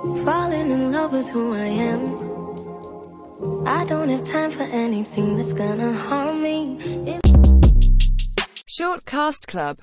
Falling in love with who I am. I don't have time for anything that's gonna harm me. If Short Cast Club